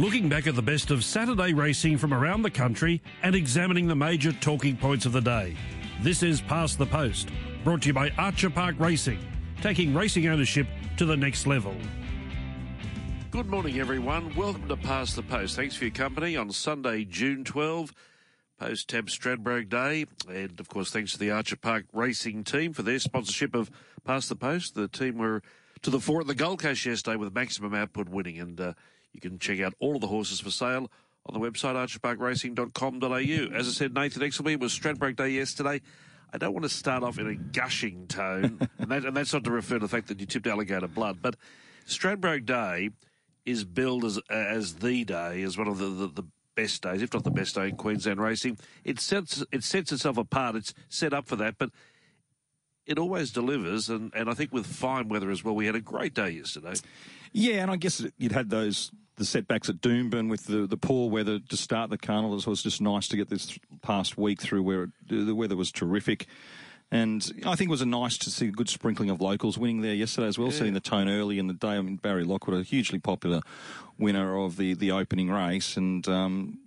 looking back at the best of Saturday racing from around the country and examining the major talking points of the day. This is Past the Post, brought to you by Archer Park Racing, taking racing ownership to the next level. Good morning, everyone. Welcome to Past the Post. Thanks for your company on Sunday, June 12, post Tab Stradbroke Day. And of course, thanks to the Archer Park Racing team for their sponsorship of Past the Post. The team were to the fore at the Gold Coast yesterday with maximum output winning. And uh, you can check out all of the horses for sale on the website archerparkracing.com.au. As I said, Nathan Exelby was Stradbroke Day yesterday. I don't want to start off in a gushing tone, and, that, and, that's not to refer to the fact that you tipped alligator blood, but Stradbroke Day is billed as as the day, as one of the, the, the, best days, if not the best day in Queensland racing. It sets it sets itself apart. It's set up for that, but it always delivers, and, and I think with fine weather as well, we had a great day yesterday. Yeah, and I guess you'd had those the setbacks at Doomben with the, the poor weather to start the carnival. It was just nice to get this past week through where it, the weather was terrific. And I think it was a nice to see a good sprinkling of locals winning there yesterday as well, yeah. setting the tone early in the day. I mean, Barry Lockwood, a hugely popular winner of the, the opening race. And um,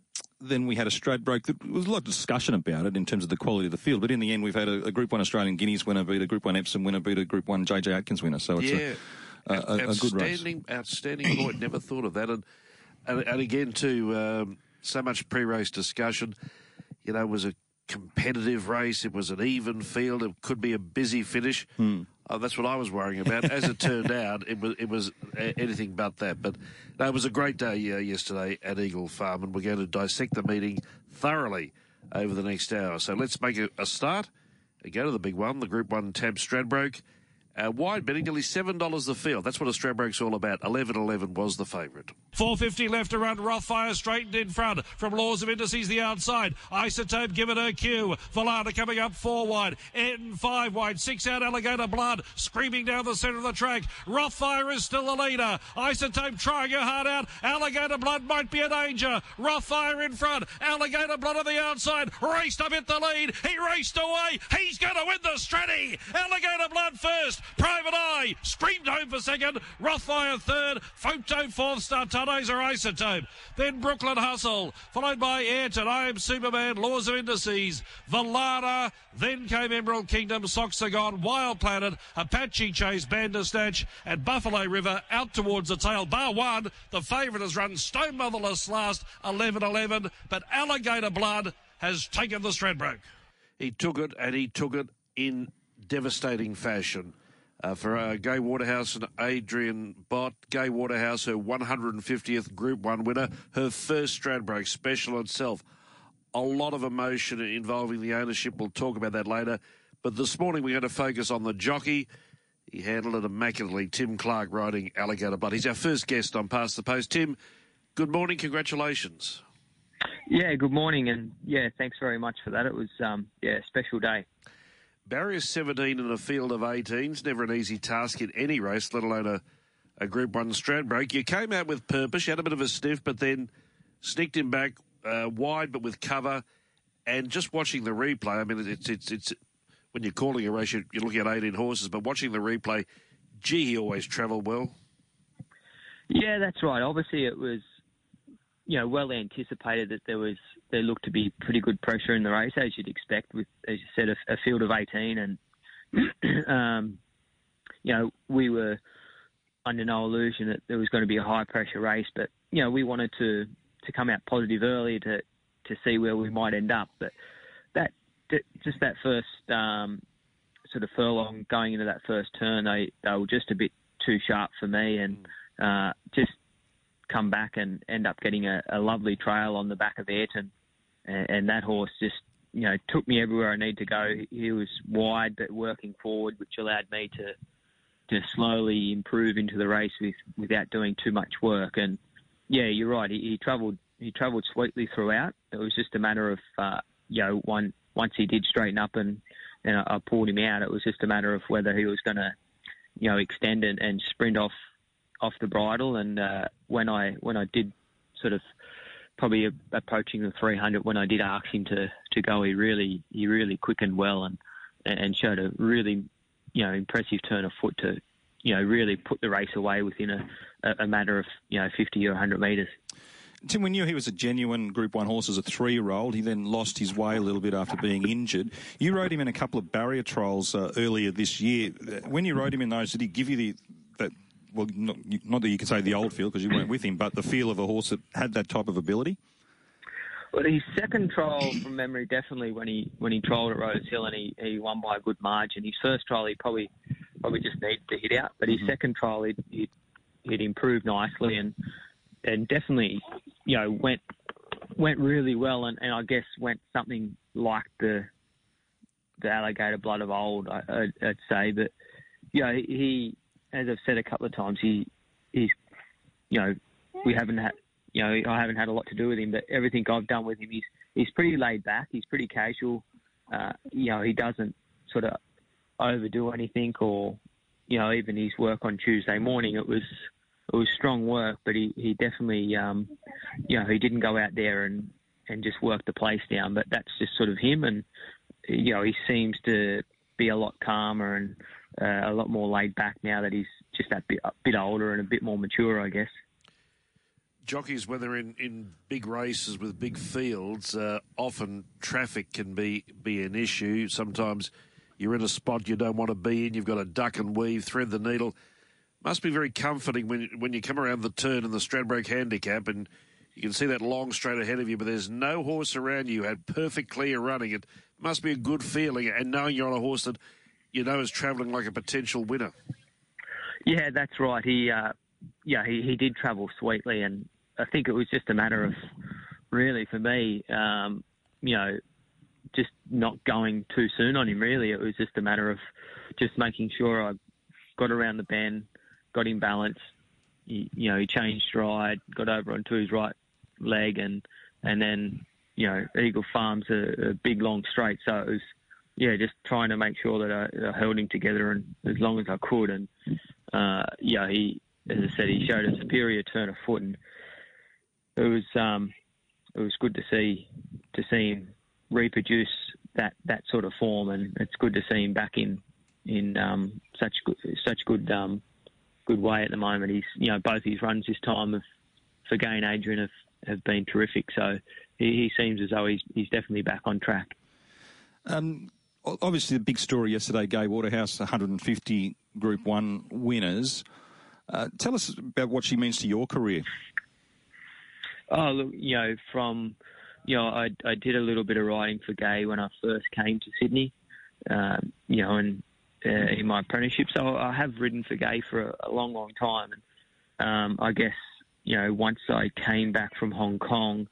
then we had a Stradbroke. There was a lot of discussion about it in terms of the quality of the field. But in the end, we've had a, a Group 1 Australian Guineas winner beat a Group 1 Epsom winner beat a Group 1 JJ Atkins winner. So it's yeah. a, a, a, good race. Outstanding point. Never thought of that. And and, and again, too, um, so much pre-race discussion. You know, it was a competitive race. It was an even field. It could be a busy finish. Hmm. Oh, that's what I was worrying about. As it turned out, it was it was anything but that. But no, it was a great day uh, yesterday at Eagle Farm, and we're going to dissect the meeting thoroughly over the next hour. So let's make a, a start and go to the big one, the Group One Tab Stradbroke. Uh, wide betting, nearly $7 the field. That's what a Stradbroke's all about. 11-11 was the favourite. 450 left to run. Rothfire straightened in front. From Laws of Indices, the outside. Isotope given her cue. Volata coming up four wide. N five wide. Six out Alligator Blood. Screaming down the centre of the track. Rothfire is still the leader. Isotope trying her heart out. Alligator Blood might be a danger. Rothfire in front. Alligator Blood on the outside. Raced up at the lead. He raced away. He's going to win the Stratty. Alligator Blood first. Private Eye screamed home for second. Rothfire third. Photo fourth. Startanes are isotope. Then Brooklyn Hustle, followed by Ayrton. I am Superman. Laws of Indices. Valada. Then came Emerald Kingdom. Soxagon. Wild Planet. Apache Chase. Bandersnatch. And Buffalo River out towards the tail. Bar one. The favourite has run Stone Motherless last 11-11. But Alligator Blood has taken the Stradbroke. He took it and he took it in devastating fashion uh, for uh, Gay Waterhouse and Adrian Bott. Gay Waterhouse, her 150th Group 1 winner, her first Stradbroke special itself. A lot of emotion involving the ownership. We'll talk about that later. But this morning we're going to focus on the jockey. He handled it immaculately. Tim Clark riding Alligator Blood. He's our first guest on Past the Post. Tim, good morning. Congratulations. Yeah, good morning, and yeah, thanks very much for that. It was um, yeah, a special day. Barrier 17 in a field of 18s, never an easy task in any race, let alone a, a Group 1 Stradbroke. You came out with purpose, you had a bit of a sniff, but then sneaked him back uh, wide but with cover. And just watching the replay, I mean, it's, it's, it's when you're calling a race, you're, you're looking at 18 horses, but watching the replay, gee, he always travelled well. Yeah, that's right. Obviously, it was you know, well anticipated that there was there looked to be pretty good pressure in the race, as you'd expect, with as you said, a, a field of 18, and um, you know, we were under no illusion that there was going to be a high pressure race, but you know, we wanted to to come out positive early to to see where we might end up, but that just that first um, sort of furlong going into that first turn, they they were just a bit too sharp for me, and uh, just come back and end up getting a, a lovely trail on the back of Ayrton. And, and that horse just, you know, took me everywhere I need to go. He was wide but working forward, which allowed me to to slowly improve into the race with, without doing too much work. And yeah, you're right. He, he travelled he travelled sweetly throughout. It was just a matter of uh, you know one once he did straighten up and and I, I pulled him out. It was just a matter of whether he was going to you know extend and, and sprint off off the bridle. And uh, when I when I did sort of probably approaching the 300, when I did ask him to to go, he really he really quickened well and and showed a really you know impressive turn of foot to you know really put the race away within a, a matter of you know 50 or 100 metres. Tim, we knew he was a genuine Group 1 horse as a three-year-old. He then lost his way a little bit after being injured. You rode him in a couple of barrier trials uh, earlier this year. When you rode him in those, did he give you the that well, not, not that you could say the old feel because you weren't with him, but the feel of a horse that had that type of ability? Well, his second trial from memory, definitely when he when he trialled at Rose Hill and he, he won by a good margin. His first trial, he probably probably just needed to hit out, but his mm-hmm. second trial, he'd, he'd, he'd improved nicely and and definitely, you know, went went really well, and, and I guess went something like the the alligator blood of old, I, would say. But you know, he, as I've said a couple of times, he he's you know we haven't had you know I haven't had a lot to do with him, but everything I've done with him, he's he's pretty laid back. He's pretty casual. Uh, you know, he doesn't sort of overdo anything, or you know, even his work on Tuesday morning, it was it was strong work, but he he definitely um, you know he didn't go out there and and just work the place down. But that's just sort of him, and you know he seems to be a lot calmer and uh, a lot more laid back now that he's just that bit, a bit older and a bit more mature, I guess. Jockeys, when they're in, in big races with big fields, uh, often traffic can be, be an issue. Sometimes you're in a spot you don't want to be in, you've got to duck and weave, thread the needle must be very comforting when when you come around the turn in the Stradbroke Handicap and you can see that long straight ahead of you, but there's no horse around you. you had perfect clear running. It must be a good feeling, and knowing you're on a horse that you know is travelling like a potential winner. Yeah, that's right. He, uh, yeah, he, he did travel sweetly, and I think it was just a matter of really for me, um, you know, just not going too soon on him. Really, it was just a matter of just making sure I got around the bend, got him balanced. He, you know, he changed stride, got over onto his right leg, and and then you know, Eagle Farms a, a big long straight. So it was yeah, just trying to make sure that I, I held him together and as long as I could. And uh, yeah, he as I said, he showed a superior turn of foot, and it was um, it was good to see to see him reproduce that that sort of form, and it's good to see him back in in um, such good such good um, good way at the moment. He's you know both his runs this time of for Gay and Adrian have, have been terrific. So he, he seems as though he's he's definitely back on track. Um, obviously, the big story yesterday, Gay Waterhouse, 150 Group One winners. Uh, tell us about what she means to your career. Oh, look, you know, from you know, I I did a little bit of riding for Gay when I first came to Sydney. Uh, you know, and uh, in my apprenticeship. So I have ridden for Gay for a, a long, long time. And um, I guess, you know, once I came back from Hong Kong,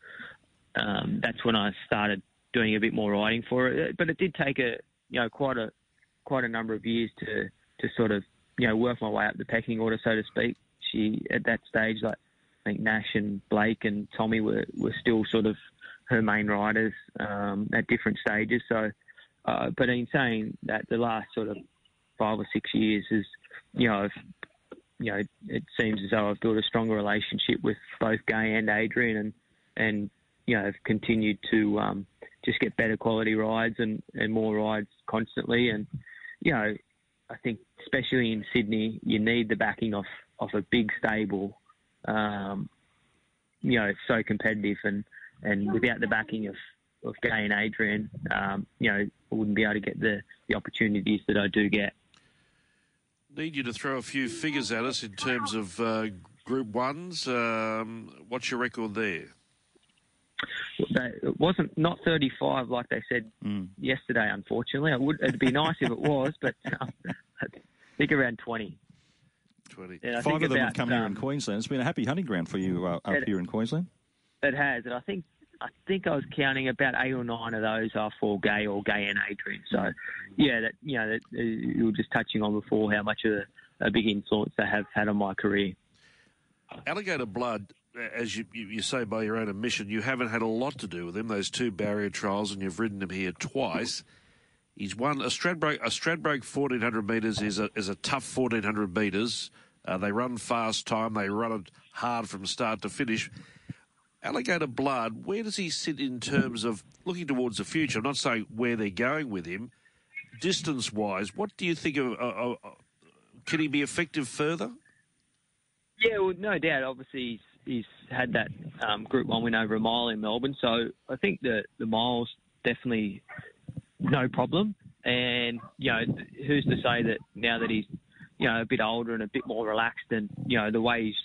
um, that's when I started doing a bit more riding for it. But it did take a, you know, quite a quite a number of years to to sort of, you know, work my way up the pecking order, so to speak. She at that stage, like I think Nash and Blake and Tommy were were still sort of her main riders um, at different stages. So, uh, but in saying that, the last sort of five or six years is, you know, I've, you know, it seems as though I've built a stronger relationship with both Gay and Adrian, and and you know, have continued to um, just get better quality rides and, and more rides constantly. And you know, I think especially in Sydney, you need the backing of of a big stable. Um, you know, it's so competitive, and and without the backing of of Gay and Adrian, um, you know, I wouldn't be able to get the, the opportunities that I do get need you to throw a few figures at us in terms of uh, Group Ones. Um, what's your record there? It wasn't not 35 like they said mm. yesterday. Unfortunately, it would. It'd be nice if it was, but um, I think around 20. 20. Five of them have come um, here in um, Queensland. It's been a happy hunting ground for you uh, up it, here in Queensland. It has, and I think I think I was counting about eight or nine of those are for Gay or Gay and Adrian. So, yeah, that you know, that, uh, you were just touching on before how much of a, a big influence they have had on my career. Alligator Blood, as you, you, say by your own admission, you haven't had a lot to do with him. Those two barrier trials, and you've ridden him here twice. He's won a Stradbroke. A Stradbroke 1400 metres is a is a tough 1400 metres. Uh, they run fast time. They run it hard from start to finish. Alligator Blood, where does he sit in terms of looking towards the future? I'm not saying where they're going with him. Distance wise, what do you think of? Uh, uh, can he be effective further? Yeah, well, no doubt. Obviously, he's, had that um, Group One win over a mile in Melbourne, so I think the the miles definitely no problem. And you know, who's to say that now that he's you know a bit older and a bit more relaxed, and you know the way he's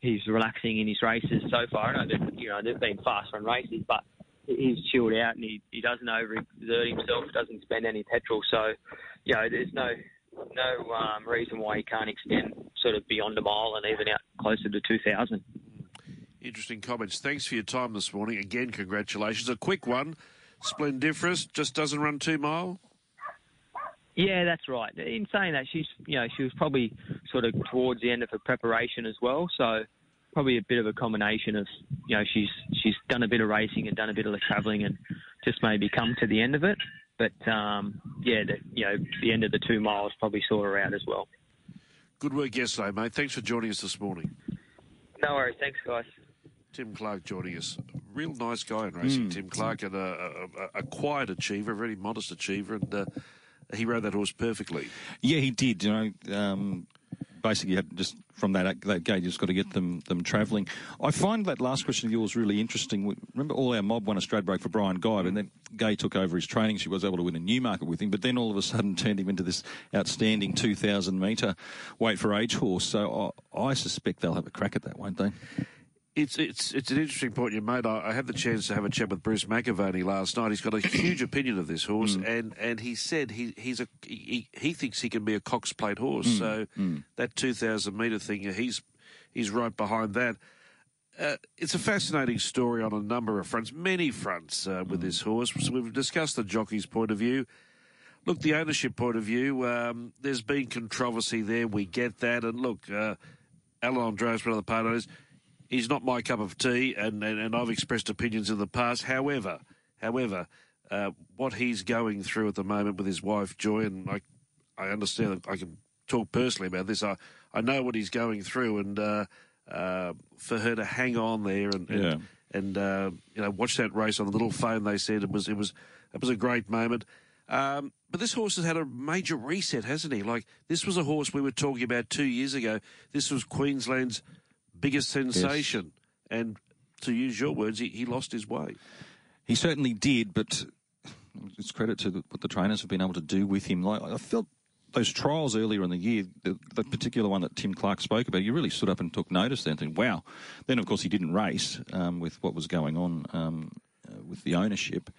he's relaxing in his races so far. I know that you know they've been fast run races, but he's chilled out and he, he doesn't overexert himself, doesn't spend any petrol. So, you know, there's no no um, reason why he can't extend sort of beyond a mile and even out closer to 2,000. Interesting comments. Thanks for your time this morning. Again, congratulations. A quick one. Splendiferous just doesn't run two mile. Yeah, that's right. In saying that, she's you know she was probably sort of towards the end of her preparation as well, so probably a bit of a combination of you know she's she's done a bit of racing and done a bit of the travelling and just maybe come to the end of it. But um, yeah, the, you know the end of the two miles probably saw her out as well. Good work yesterday, mate. Thanks for joining us this morning. No worries. Thanks, guys. Tim Clark joining us. Real nice guy in racing, mm. Tim Clark, and a, a, a, quiet achiever, a very modest achiever, and uh, he rode that horse perfectly. Yeah, he did. You know, um, basically had just from that that gate, you just got to get them them travelling. I find that last question of yours really interesting. Remember, all our mob won a Stradbroke for Brian Guide, and then Gay took over his training. She was able to win a Newmarket with him, but then all of a sudden turned him into this outstanding 2,000 metre weight for age horse. So I, I suspect they'll have a crack at that, won't they? It's it's it's an interesting point you made. I, I, had the chance to have a chat with Bruce McAvaney last night. He's got a huge opinion of this horse, mm. and, and he said he he's a he, he thinks he can be a Cox Plate horse. Mm. So mm. that two thousand metre thing, he's he's right behind that. Uh, it's a fascinating story on a number of fronts, many fronts uh, with mm. this horse. So we've discussed the jockey's point of view. Look, the ownership point of view. Um, there's been controversy there. We get that, and look, uh, Allan Endresz, one of the part owners he's not my cup of tea, and, and, and I've expressed opinions in the past. However, however, uh, what he's going through at the moment with his wife Joy, and I, I understand I can talk personally about this. I, I know what he's going through, and uh, uh, for her to hang on there and and, yeah. and uh, you know watch that race on the little phone, they said it was it was it was a great moment. Um, but this horse has had a major reset, hasn't he? Like this was a horse we were talking about two years ago. This was Queensland's biggest sensation. Yes. And to use your words, he, he lost his way. He certainly did, but it's credit to the, what the trainers have been able to do with him. Like I felt those trials earlier in the year, the, the, particular one that Tim Clark spoke about, you really stood up and took notice then, and wow. Then of course he didn't race um, with what was going on um, uh, with the ownership,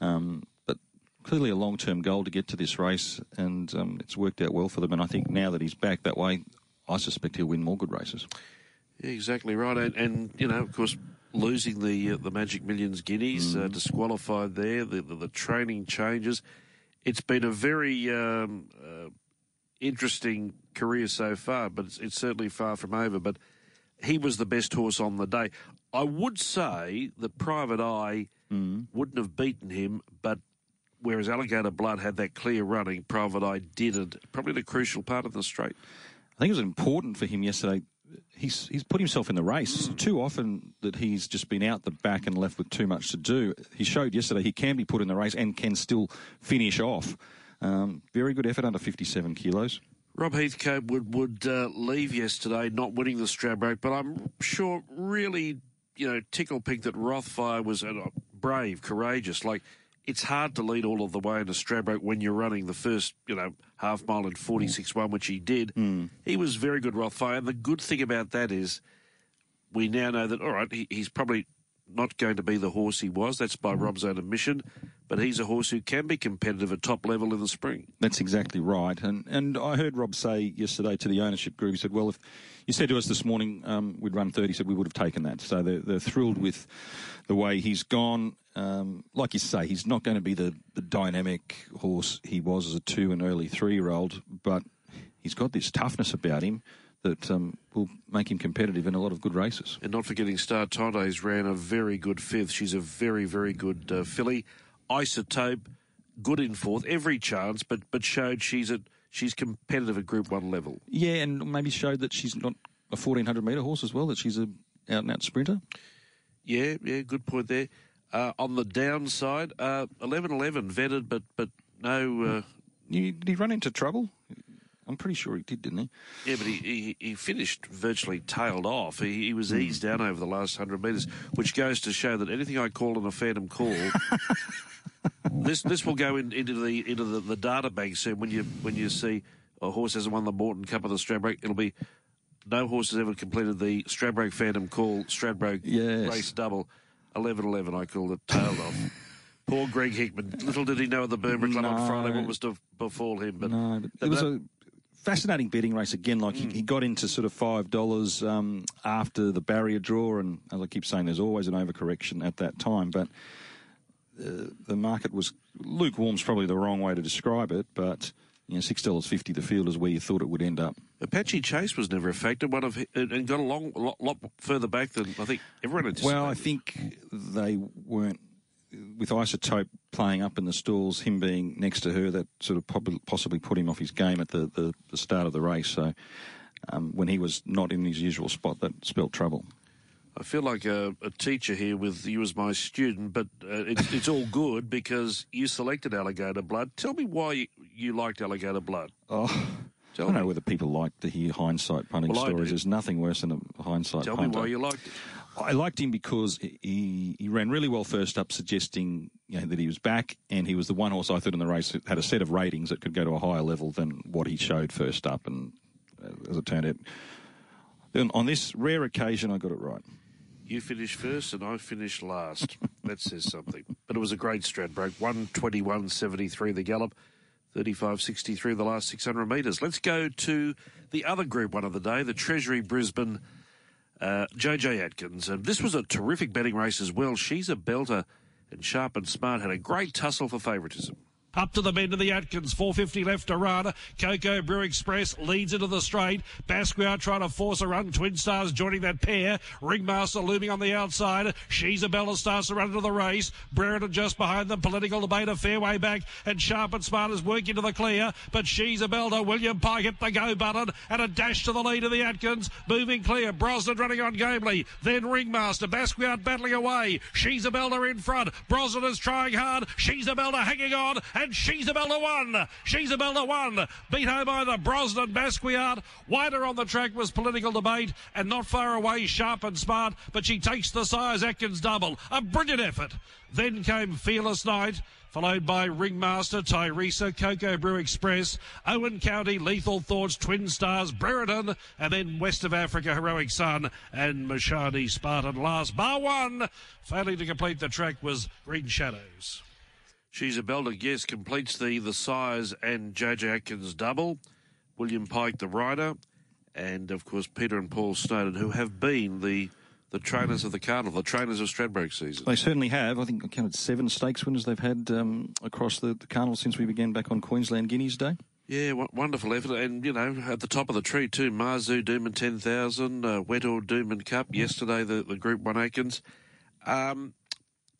um, but clearly a long-term goal to get to this race, and um, it's worked out well for them. And I think now that he's back that way, I suspect he'll win more good races. Yeah, exactly right. And, and you know, of course, losing the uh, the Magic Millions guineas, uh, mm. uh, disqualified there, the, the, the, training changes. It's been a very um, uh, interesting career so far, but it's, it's, certainly far from over. But he was the best horse on the day. I would say the Private Eye mm. wouldn't have beaten him, but whereas Alligator Blood had that clear running, Private Eye didn't. Probably the crucial part of the straight. I think it was important for him yesterday he's he's put himself in the race mm. too often that he's just been out the back and left with too much to do. He showed yesterday he can be put in the race and can still finish off. Um, very good effort under 57 kilos. Rob Heathcote would would uh, leave yesterday not winning the Stradbroke, but I'm sure really you know tickle pink that Rothfire was uh, brave, courageous, like it's hard to lead all of the way in a Stradbroke when you're running the first, you know, half mile in 46 1, which he did. Mm. He was very good, Rothfire. And the good thing about that is we now know that, all right, he, he's probably not going to be the horse he was. That's by Rob's own admission. But he's a horse who can be competitive at top level in the spring. That's exactly right. And and I heard Rob say yesterday to the ownership group, he said, well, if you said to us this morning um, we'd run 30, he said we would have taken that. So they're, they're thrilled with the way he's gone. Um, like you say, he's not going to be the, the dynamic horse he was as a two and early three year old, but he's got this toughness about him that um, will make him competitive in a lot of good races. And not forgetting Star Tontes ran a very good fifth. She's a very, very good uh, filly. Isotope, good in fourth, every chance, but but showed she's at she's competitive at Group One level. Yeah, and maybe showed that she's not a fourteen hundred metre horse as well. That she's a out and out sprinter. Yeah, yeah, good point there. Uh, on the downside, uh, 11-11 vetted, but but no. Uh, did he run into trouble? I'm pretty sure he did, didn't he? Yeah, but he, he, he finished virtually tailed off. He, he was eased down over the last 100 metres, which goes to show that anything I call in a phantom call, this this will go in, into the into the, the data bank soon. When you when you see a horse hasn't won the Morton Cup of the Stradbroke, it'll be no horse has ever completed the Stradbroke Phantom Call Stradbroke Yes. race double. 11-11, I call it, tailed off. Poor Greg Hickman. Little did he know at the Burma Club on Friday what was to befall him. But No, but but it was that- a fascinating betting race again. Like he, he got into sort of five dollars um, after the barrier draw, and as I keep saying, there's always an overcorrection at that time. But uh, the market was lukewarm's probably the wrong way to describe it, but you know, six dollars fifty the field is where you thought it would end up. Apache Chase was never affected. One of and and got a long lot, lot further back than I think everyone anticipated. Well, I think they weren't with Isotope playing up in the stalls. Him being next to her, that sort of prob- possibly put him off his game at the, the, the start of the race. So um, when he was not in his usual spot, that spelt trouble. I feel like a, a teacher here with you as my student, but uh, it's, it's all good because you selected Alligator Blood. Tell me why you, you liked Alligator Blood. Oh, I don't know whether people like to hear hindsight punting Well, stories. There's nothing worse than a hindsight Tell me punter. why you liked it. I liked him because he, he ran really well first up, suggesting you know, that he was back, and he was the one horse I thought in the race that had a set of ratings that could go to a higher level than what he showed first up. And uh, as it turned out, then on this rare occasion, I got it right. You finished first and I finished last. that says something. But it was a great Stradbroke. 121.73 the gallop, 35.63 the last 600 metres. Let's go to the other group one of the day, the Treasury Brisbane uh, JJ Atkins. And this was a terrific betting race as well. She's a belter and Sharp and Smart had a great tussle for favouritism. Up to the bend of the Atkins, 450 left to run. Coco Brew Express leads into the straight. Basquiat trying to force a run. Twin Stars joining that pair. Ringmaster looming on the outside. She's a belter starts to run into the race. Brereton just behind them. Political debate a fair way back. And Sharp and Smart is working to the clear. But she's a belter. William Pike hit the go button. And a dash to the lead of the Atkins. Moving clear. Brosnan running on gamely. Then Ringmaster. Basquiat battling away. She's a belter in front. Brosnan is trying hard. She's a belter hanging on. And she's a belter won. She's a belter won. Beat home by the Brosnan Basquiat. Wider on the track was political debate. And not far away, sharp and smart. But she takes the Sires' Atkins double. A brilliant effort. Then came Fearless Knight followed by Ringmaster, Tyresa, Coco Brew Express, Owen County, Lethal Thoughts, Twin Stars, Brereton, and then West of Africa, Heroic Sun, and Mashadi Spartan last. Bar one, failing to complete the track was Green Shadows. She's a belter, yes, completes the, the Sires' and JJ Atkins double. William Pike, the rider, and of course Peter and Paul Snowden, who have been the the trainers of the Carnival, the trainers of Stradbroke season. They certainly have. I think I counted seven stakes winners they've had um, across the, the carnival since we began back on Queensland Guineas Day. Yeah, w- wonderful effort, and you know at the top of the tree too. Marzu Doomben ten thousand, uh, Wetor Doomben Cup yesterday. The the Group One Atkins. Um,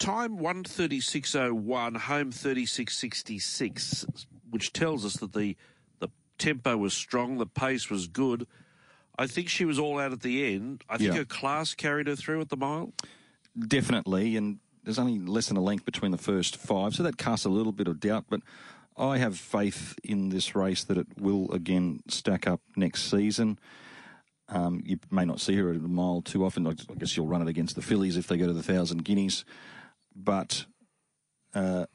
time one thirty six oh one, home thirty six sixty six, which tells us that the the tempo was strong, the pace was good. I think she was all out at the end. I think Yeah. her class carried her through at the mile. Definitely, and there's only less than a length between the first five, so that casts a little bit of doubt. But I have faith in this race that it will again stack up next season. Um, you may not see her at a mile too often. I guess you'll run it against the fillies if they go to the thousand guineas. But uh,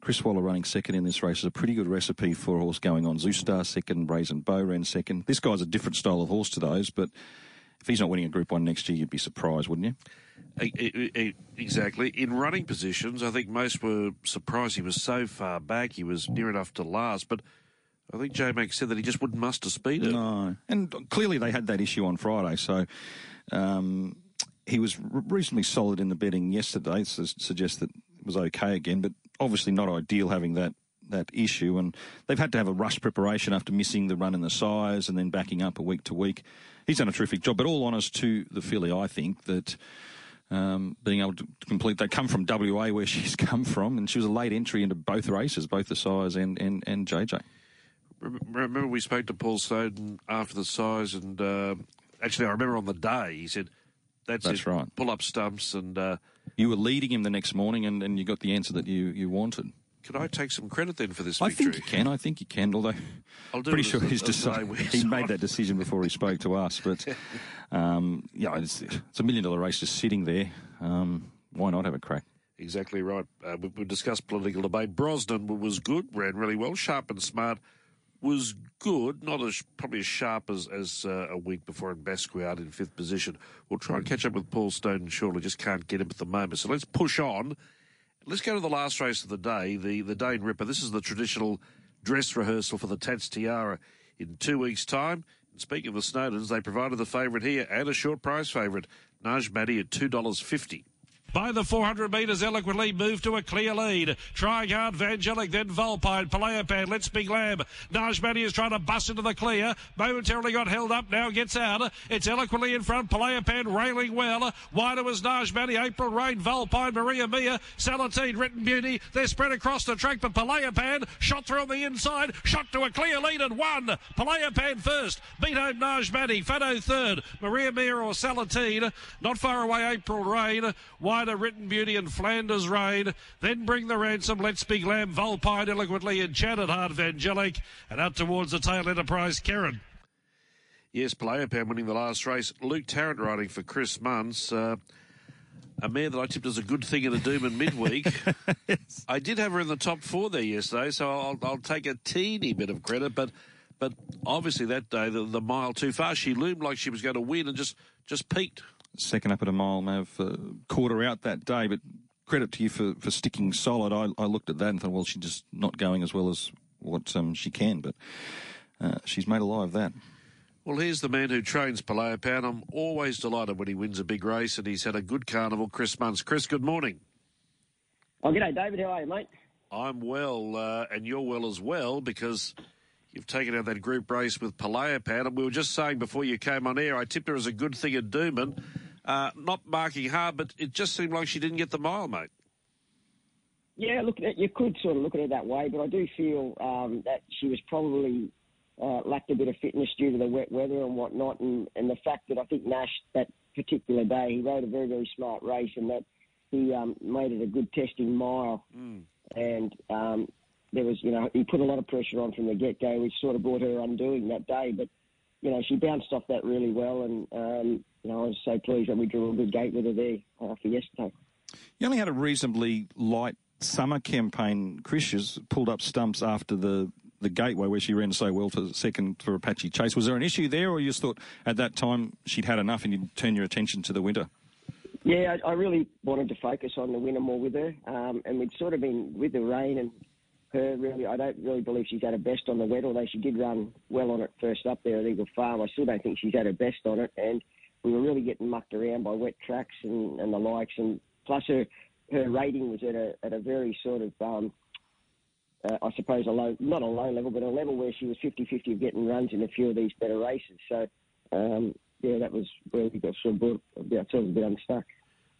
Chris Waller running second in this race is a pretty good recipe for a horse going on. Zoostar second, Brazen Beau ran second. This guy's a different style of horse to those, but if he's not winning a Group One next year, you'd be surprised, wouldn't you? Exactly. In running positions, I think most were surprised he was so far back. He was near enough to last, but I think J Mac said that he just wouldn't muster speed. it. No, and clearly they had that issue on Friday. So um, he was reasonably solid in the betting yesterday. So suggests that it was okay again, but obviously not ideal having that that issue. And they've had to have a rush preparation after missing the run in the Sires' and then backing up a week to week. He's done a terrific job. But all honours to the filly, I think that. Um, being able to complete, they come from WA where she's come from, and she was a late entry into both races, both the Sires' and and, and JJ. Remember, we spoke to Paul Snowden after the Sires', and uh, actually, I remember on the day he said, "That's, That's right. Pull up stumps." And uh, You were leading him the next morning, and, and you got the answer that you, you wanted. Could I take some credit then for this I victory? think you can. I think you can. Although, I'll do pretty sure he's decided he made that decision before he spoke to us. But um, yeah, it's, it's a million dollar race just sitting there. Um, why not have a crack? Exactly right. Uh, we, we discussed political debate. Brosnan was good, ran really well. Sharp and smart was good, not as probably as sharp as, as uh, a week before in Basquiat in fifth position. We'll try and catch up with Paul Stone shortly. Just can't get him at the moment. So let's push on. Let's go to the last race of the day, the the Dane Ripper. This is the traditional dress rehearsal for the Tats Tiara in two weeks' time. And speaking of the Snowdens, they provided the favourite here and a short price favourite, Naj Matty at two dollars fifty. By the 400 metres, eloquently moved to a clear lead. Trying hard, Vangelic, then Volpine, Palaisipan, Let's Be Lamb. Najmani is trying to bust into the clear. Momentarily got held up, now gets out. It's eloquently in front, Palaisipan railing well. Wider was Najmani, April Rain, Volpine, Maria Mia, Salatine, Written Beauty. They're spread across the track, but Palaisipan shot through on the inside, shot to a clear lead and won. Palaisipan first, beat home Najmani, Fado third, Maria Mia or Salatine. Not far away, April Rain. Wider, Written Beauty and Flanders Rain. Then bring the ransom, Let's Be glam. Volpine eloquently and Janet Hart Vangelic. And out towards the tail Enterprise, Karen. Yes, Palaisipan winning the last race. Luke Tarrant riding for Chris Munce. Uh, a mare that I tipped as a good thing in a Doomben midweek. I did have her in the top four there yesterday, so I'll, I'll take a teeny bit of credit. But but obviously that day, the, the mile too far, she loomed like she was going to win and just, just peaked. Second up at a mile may have uh, caught her out that day, but credit to you for, for sticking solid. I, I looked at that and thought, well, she's just not going as well as what um, she can, but uh, she's made a lie of that. Well, here's the man who trains Palaisipan. I'm always delighted when he wins a big race, and he's had a good carnival, Chris Munce. Chris, good morning. Oh, g'day, David. How are you, mate? I'm well, uh, and you're well as well because you've taken out that group race with Palaisipan. And we were just saying before you came on air, I tipped her as a good thing at Doomben. Uh, not marking hard, but it just seemed like she didn't get the mile, mate. Yeah, look, you could sort of look at it that way, but I do feel um, that she was probably uh, lacked a bit of fitness due to the wet weather and whatnot, and, and the fact that I think Nash that particular day he rode a very very smart race, and that he um, made it a good testing mile, and um, there was you know he put a lot of pressure on from the get go, which sort of brought her undoing that day, but. You know, she bounced off that really well, and um, you know, I was so pleased that we drew a good gate with her there uh, for yesterday. You only had a reasonably light summer campaign. Chris has pulled up stumps after the, the gateway where she ran so well for second for Apache Chase. Was there an issue there, or you just thought at that time she'd had enough and you'd turn your attention to the winter? Yeah, I, I really wanted to focus on the winter more with her, um, and we'd sort of been with the rain and her. Really, I don't really believe she's had her best on the wet, although she did run well on it first up there at Eagle Farm. I still don't think she's had her best on it, and we were really getting mucked around by wet tracks and, and the likes, and plus her her rating was at a at a very sort of um, uh, I suppose a low, not a low level, but a level where she was 50-50 of getting runs in a few of these better races. So, um, yeah, that was where we got sort of brought ourselves a bit unstuck.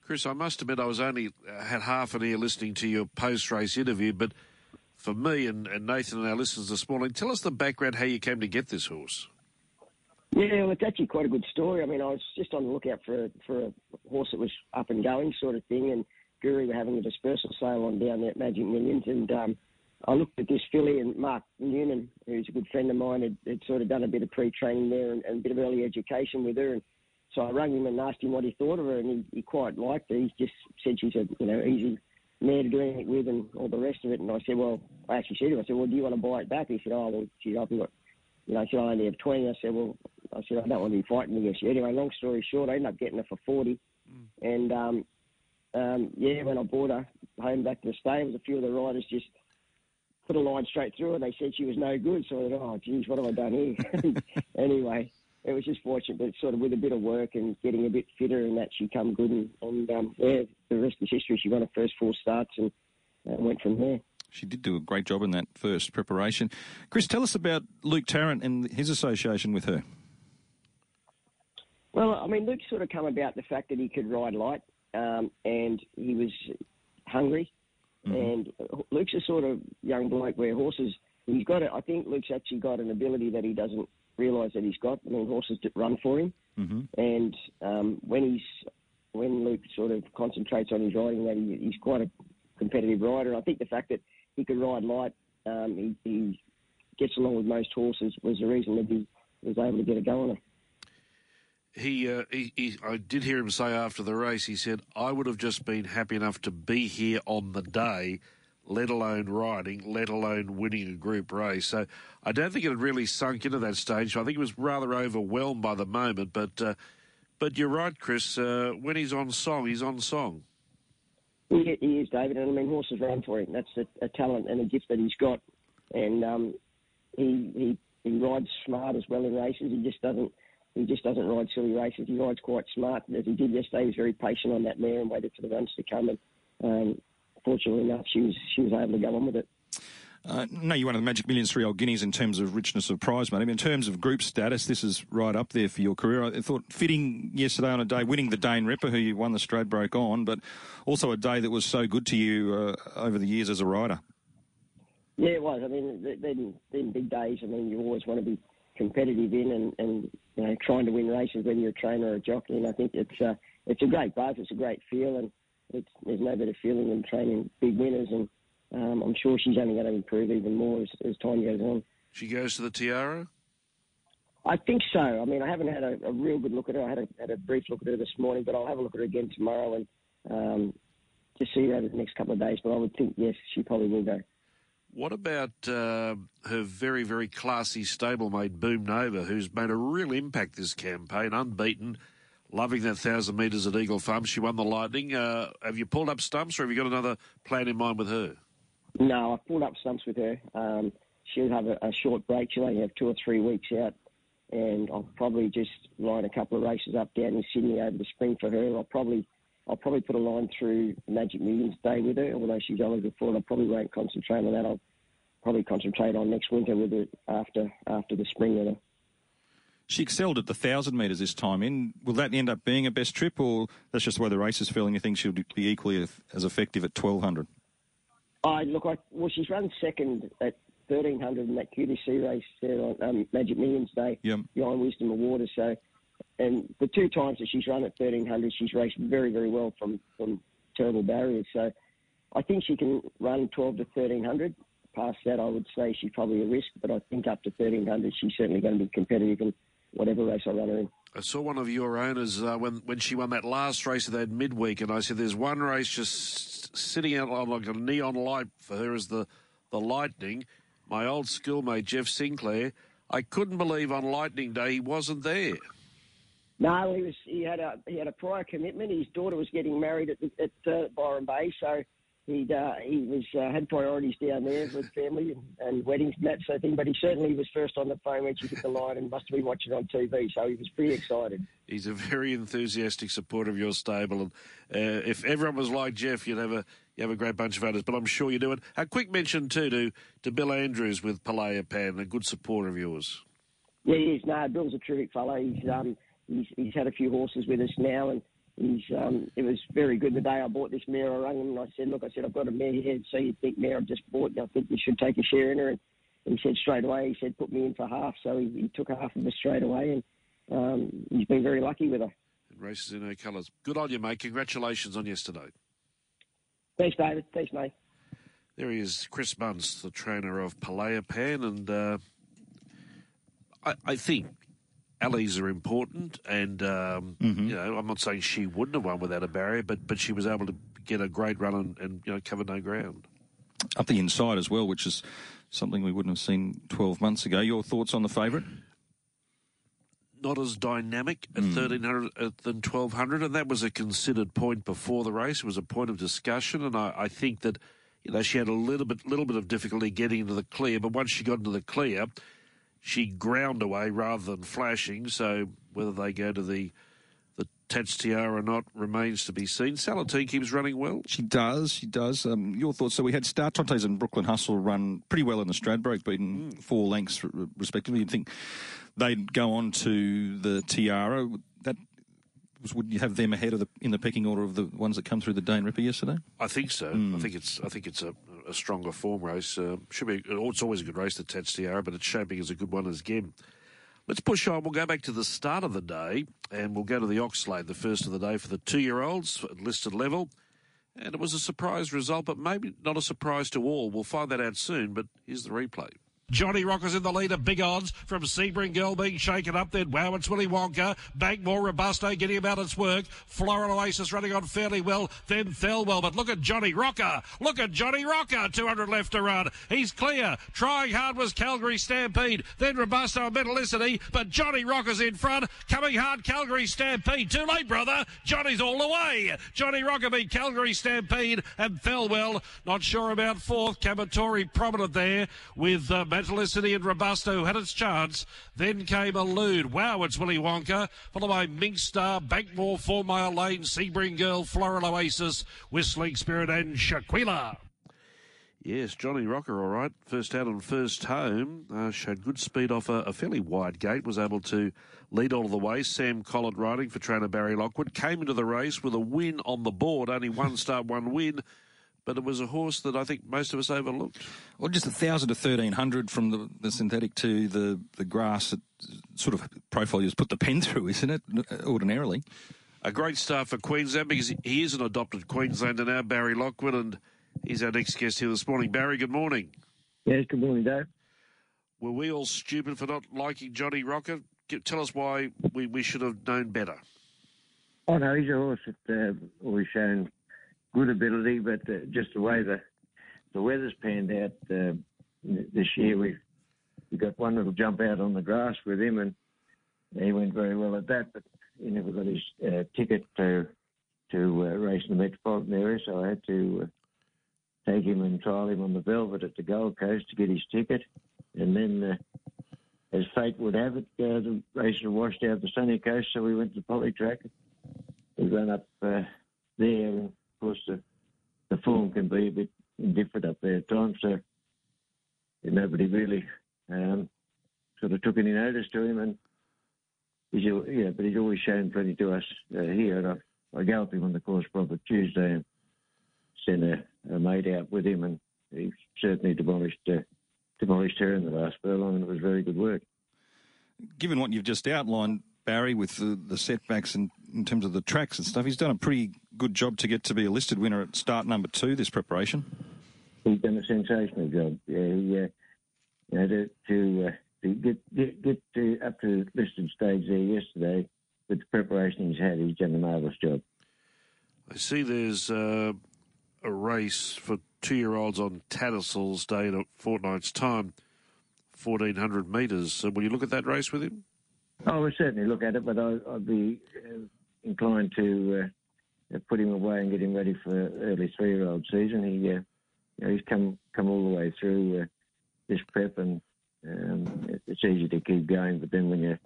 Chris, I must admit I was only uh, had half an ear listening to your post race interview, but for me and, and Nathan and our listeners this morning, tell us the background how you came to get this horse. Yeah, well, it's actually quite a good story. I mean, I was just on the lookout for a, for a horse that was up and going, sort of thing, and Gooree were having a dispersal sale on down there at Magic Millions, and um, I looked at this filly, and Mark Newman, who's a good friend of mine, had, had sort of done a bit of pre-training there and, and a bit of early education with her, and so I rang him and asked him what he thought of her, and he, he quite liked her. He just said she's a you know easy mare to do anything with, and all the rest of it. And I said, well, I actually said to him, I said, well, do you want to buy it back? He said, oh, well, geez, I've got, you know, I said I only have twenty. I said, well, I said I don't want to be fighting against you. Anyway, long story short, I ended up getting her for forty, and um, um, yeah, when I brought her home back to the stables, a few of the riders just put a line straight through her. They said she was no good, so I thought, oh, geez, what have I done here? anyway, it was just fortunate, but sort of with a bit of work and getting a bit fitter and that, she come good, and, and um, yeah, the rest is history. She won her first four starts and uh, went from there. She did do a great job in that first preparation. Chris, tell us about Luke Tarrant and his association with her. Well, I mean, Luke sort of come about the fact that he could ride light, um, and he was hungry. And Luke's a sort of young bloke where horses, he's got it. I think Luke's actually got an ability that he doesn't realise that he's got. I mean, horses that run for him, Mm-hmm. and um, when he's when Luke sort of concentrates on his riding, that he, he's quite a competitive rider. I think the fact that he could ride light. Um, he, he gets along with most horses. Was the reason that he was able to get a go on her. He, uh, he, he, I did hear him say after the race. He said, "I would have just been happy enough to be here on the day, let alone riding, let alone winning a group race." So I don't think it had really sunk into that stage. I think he was rather overwhelmed by the moment. But, uh, but you're right, Chris. Uh, when he's on song, he's on song. He, he is, David, and I mean horses run for him. That's a, a talent and a gift that he's got, and um, he he he rides smart as well in races. He just doesn't he just doesn't ride silly races. He rides quite smart. As he did yesterday, he was very patient on that mare and waited for the runs to come. And um, fortunately enough, she was she was able to go on with it. Uh, no, you're one of the Magic Millions three old guineas in terms of richness of prize money. I mean, in terms of group status, this is right up there for your career. I thought fitting yesterday on a day, winning the Dane Ripper, who you won the Stradbroke on, but also a day that was so good to you uh, over the years as a rider. Yeah, it was. I mean, then, then big days. I mean, you always want to be competitive in and, and you know trying to win races, whether you're a trainer or a jockey. And I think it's uh, it's a great buzz. It's a great feel, and it's, there's no better feeling than training big winners. And um, I'm sure she's only going to improve even more as, as time goes on. She goes to the Tiara. I think so. I mean, I haven't had a, a, real good look at her. I had a, had a brief look at her this morning, but I'll have a look at her again tomorrow and um, just see her over the next couple of days. But I would think yes, she probably will go. What about uh, her very, very classy stablemate, Boom Nova, who's made a real impact this campaign, unbeaten, loving that 1,000 metres at Eagle Farm. She won the Lightning. Uh, have you pulled up stumps or have you got another plan in mind with her? No, I've pulled up stumps with her. Um, she'll have a, a, short break. She'll only have two or three weeks out. And I'll probably just line a couple of races up down in Sydney over the spring for her. I'll probably I'll probably put a line through Magic Millions Day with her, although she's eligible for it. I probably won't concentrate on that. I'll probably concentrate on next winter with it after after the spring weather. She excelled at the thousand metres this time in. Will that end up being a best trip, or that's just the way the race is feeling? You think she'll be equally as effective at twelve hundred? I look, I, well, she's run second at thirteen hundred in that QTC race there on um, Magic Millions Day yep. behind Wisdom of Water. So and the two times that she's run at 1300, she's raced very, very well from, from terrible barriers. So I think she can run 12 to 1300. Past that, I would say she's probably a risk, but I think up to 1300, she's certainly going to be competitive in whatever race I run her in. I saw one of your owners uh, when when she won that last race of that midweek, and I said, "There's one race just sitting out on like a neon light for her as the the Lightning." My old schoolmate Jeff Sinclair, I couldn't believe on Lightning Day he wasn't there. No, he was. He had a he had a prior commitment. His daughter was getting married at, at uh, Byron Bay, so he uh, he was uh, had priorities down there with family and, and, weddings and that sort of thing. But he certainly was first on the phone when she hit the line and must have been watching on TV. So he was pretty excited. He's a very enthusiastic supporter of your stable, and uh, if everyone was like Jeff, you'd have a you have a great bunch of others. But I'm sure you do it. A quick mention too to to Bill Andrews with Palaisipan, a good supporter of yours. Yeah, he is. No, Bill's a terrific fellow. He's um he's, he's had a few horses with us now, and he's um, it was very good the day I bought this mare. I rang him and I said, look, I said I've got a mare here, so you think mare I've just bought, and I think you should take a share in her. And he said straight away, he said put me in for half, so he, he took half of her straight away, and um, he's been very lucky with her. races in her colours. Good on you, mate. Congratulations on yesterday. Thanks, David. Thanks, mate. There he is, Chris Munce, the trainer of Palaisipan, and uh, I, I think alleys are important, and um, mm-hmm. you know, I'm not saying she wouldn't have won without a barrier, but but she was able to get a great run and, and you know cover no ground. Up the inside as well, which is something we wouldn't have seen 12 months ago. Your thoughts on the favourite? Not as dynamic at mm. 1300 uh, than 1200, and that was a considered point before the race. It was a point of discussion, and I, I think that you know she had a little bit little bit of difficulty getting into the clear, but once she got into the clear she ground away rather than flashing. So whether they go to the the Tats Tiara or not remains to be seen. Salatine keeps running well. She does. She does. Um, your thoughts? So we had Star Tontes and Brooklyn Hustle run pretty well in the Stradbroke, beaten mm. four lengths respectively. You'd think they'd go on to the Tiara. That was, would you have them ahead of the in the pecking order of the ones that come through the Dane Ripper yesterday? I think so. Mm. I think it's I think it's a, a stronger form race. Uh, should be. It's always a good race, the Tats Tiara, but it's shaping as a good one as Gem. Let's push on. We'll go back to the start of the day, and we'll go to the Oxlade, the first of the day for the two-year-olds at listed level. And it was a surprise result, but maybe not a surprise to all. We'll find that out soon, but here's the replay. Johnny Rocker's in the lead of big odds from Sebring Girl being shaken up. Then wow, it's Willy Wonka. Bankmore Robusto getting about its work. Floral Oasis running on fairly well. Then Thelwell. But look at Johnny Rocker. Look at Johnny Rocker. 200 left to run. He's clear. Trying hard was Calgary Stampede. Then Robusto and Metallicity. But Johnny Rocker's in front. Coming hard Calgary Stampede. Too late, brother. Johnny's all the way. Johnny Rocker beat Calgary Stampede and Thelwell. Not sure about fourth. Kamatori prominent there with uh, Metallicity and Robusto had its chance. Then came Elude. Wow, it's Willy Wonka. Followed by Mink Star, Bankmore, Four Mile Lane, Sebring Girl, Floral Oasis, Whistling Spirit, and Shaquilla. Yes, Johnny Rocker, all right. First out and first home. Uh, showed good speed off a, a, fairly wide gate. Was able to lead all of the way. Sam Collett riding for trainer Barry Lockwood. Came into the race with a win on the board. Only one start, one win but it was a horse that I think most of us overlooked. Well, just a thousand to thirteen hundred from the, the synthetic to the the grass sort of profile you just put the pen through, isn't it? Ordinarily, a great start for Queensland because he is an adopted Queenslander now, Barry Lockwood, and he's our next guest here this morning. Barry, good morning. Yes, good morning, Dave. Were we all stupid for not liking Johnny Rocket? Tell us why we, we should have known better. Oh no, he's a horse that uh, always shown good ability, but uh, just the way the the weather's panned out uh, this year, we we got one little jump out on the grass with him, and he went very well at that. But he never got his uh, ticket to to uh, race in the metropolitan area, so I had to uh, take him and trial him on the Velvet at the Gold Coast to get his ticket, and then. Uh, as fate would have it, the race had washed out the sunny coast, so we went to the poly track. We ran up there course, the, the form can be a bit indifferent up there at times, so nobody really um, sort of took any notice to him. And he's, yeah, but he's always shown plenty to us uh, here. And I, I him on the course proper Tuesday and sent a, a mate out with him, and he certainly demolished uh, demolished her in the last furlong, and it was very good work. Given what you've just outlined, Barry, with the, the setbacks in, in terms of the tracks and stuff, he's done a pretty good job to get to be a listed winner at start number two this preparation. He's done a sensational job. Yeah, he, uh, you know, to, to, uh, to get, get, get to up to the listed stage there yesterday with the preparation he's had, he's done a marvellous job. I see there's uh, a race for two-year-olds on Tattersalls Day in a fortnight's time, 1,400 metres. So will you look at that race with him? Oh, we'll certainly look at it, but I, would be uh, inclined to uh, put him away and get him ready for early three-year-old season. He, uh, you know, he's come come all the way through uh, this prep, and um, it's easy to keep going. But then when you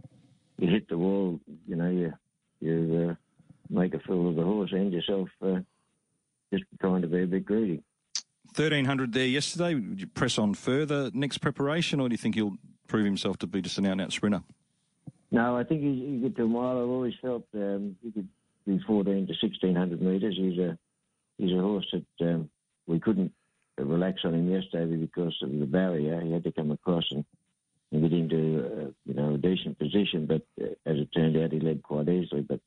you hit the wall, you know, you you uh, make a fool of the horse and yourself, uh, just trying to be a bit greedy. 1300 there yesterday. Would you press on further next preparation, or do you think he'll prove himself to be just an out-and-out sprinter? No, I think he, he could do a mile. I've always felt um, he could do 14 to 1600 metres. He's a he's a horse that um, we couldn't relax on him yesterday because of the barrier. He had to come across and, and get into uh, you know a decent position. But uh, as it turned out, he led quite easily. But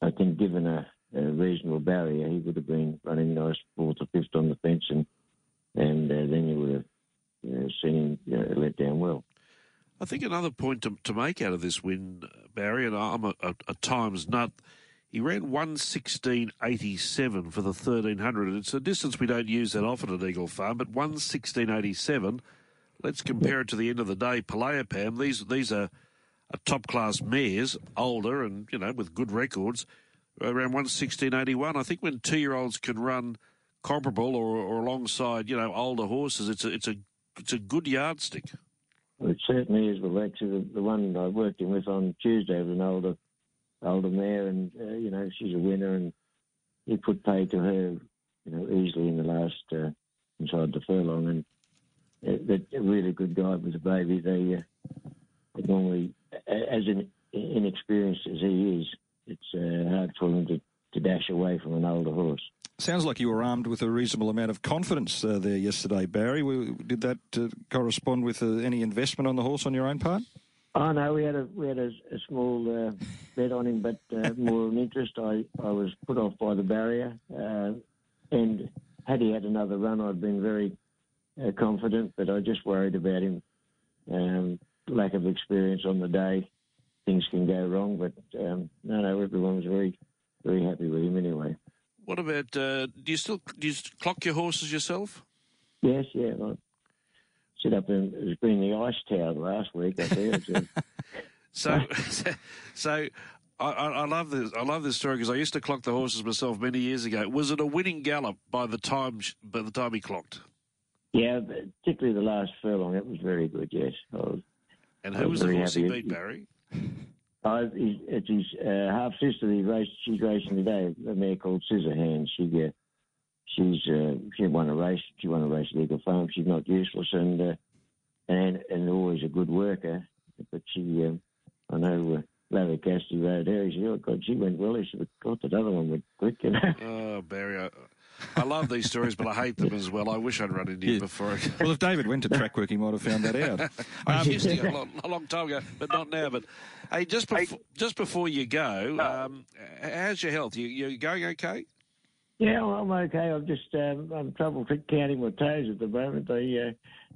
I think given a, a reasonable barrier, he would have been running nice fourth or fifth on the fence, and and uh, then you would have you know, seen him you know, let down well. I think another point to, to make out of this win, uh, Barry, and I'm a, a, a times nut. He ran 116.87 for the 1300. It's a distance we don't use that often at Eagle Farm, but 116.87. Let's compare it to the end of the day. Pam. these these are, are top class mares, older and you know with good records, uh, around 116.81. I think when two year olds can run comparable or, or alongside you know older horses, it's a it's a it's a good yardstick. It certainly is. Actually, the, the one I worked in with on Tuesday was an older, older mare, and uh, you know she's a winner, and he put pay to her, you know, easily in the last uh, inside the furlong, and uh, that really good guy with a baby. They, uh, they normally, as in, inexperienced as he is, it's uh, hard for him to, to dash away from an older horse. Sounds like you were armed with a reasonable amount of confidence uh, there yesterday, Barry. Did that uh, correspond with uh, any investment on the horse on your own part? Oh no, we had a we had a, a small uh, bet on him, but uh, more an interest. I, I was put off by the barrier. Uh, and had he had another run, I'd been very confident, but I just worried about him. Um, lack of experience on the day, things can go wrong. But um, no, no, everyone was very, very happy with him anyway. What about? Uh, do you still do you clock your horses yourself? Yes, yeah. I sit up in it was been the ice tower last week. I think. so, so I, I, love this. I love this story because I used to clock the horses myself many years ago. Was it a winning gallop by the time by the time he clocked? Yeah, particularly the last furlong. It was very good. Yes. Was, and who was, was the horse he beat, Barry? Uh, it's his uh, half sister. He raced. She's racing today. A mare called Scissor Hands. She uh, she's uh, she won a race. She won a race at Eagle Farm. She's not useless and uh, and and always a good worker. But she, uh, I know. Uh, Larry Cassidy rode her. He said, "Oh God, she went well." He said, "God, that other one went quick." You know. Oh, Barry, I, I love these stories, but I hate them as well. I wish I'd run into you yeah. before. well, if David went to track work, he might have found that out. um, used to a long, a long, time ago, but not now. But hey, just before, just before you go, um, how's your health? You you going okay? Yeah, well, I'm okay. I'm just um, I'm trouble counting my toes at the moment. They uh,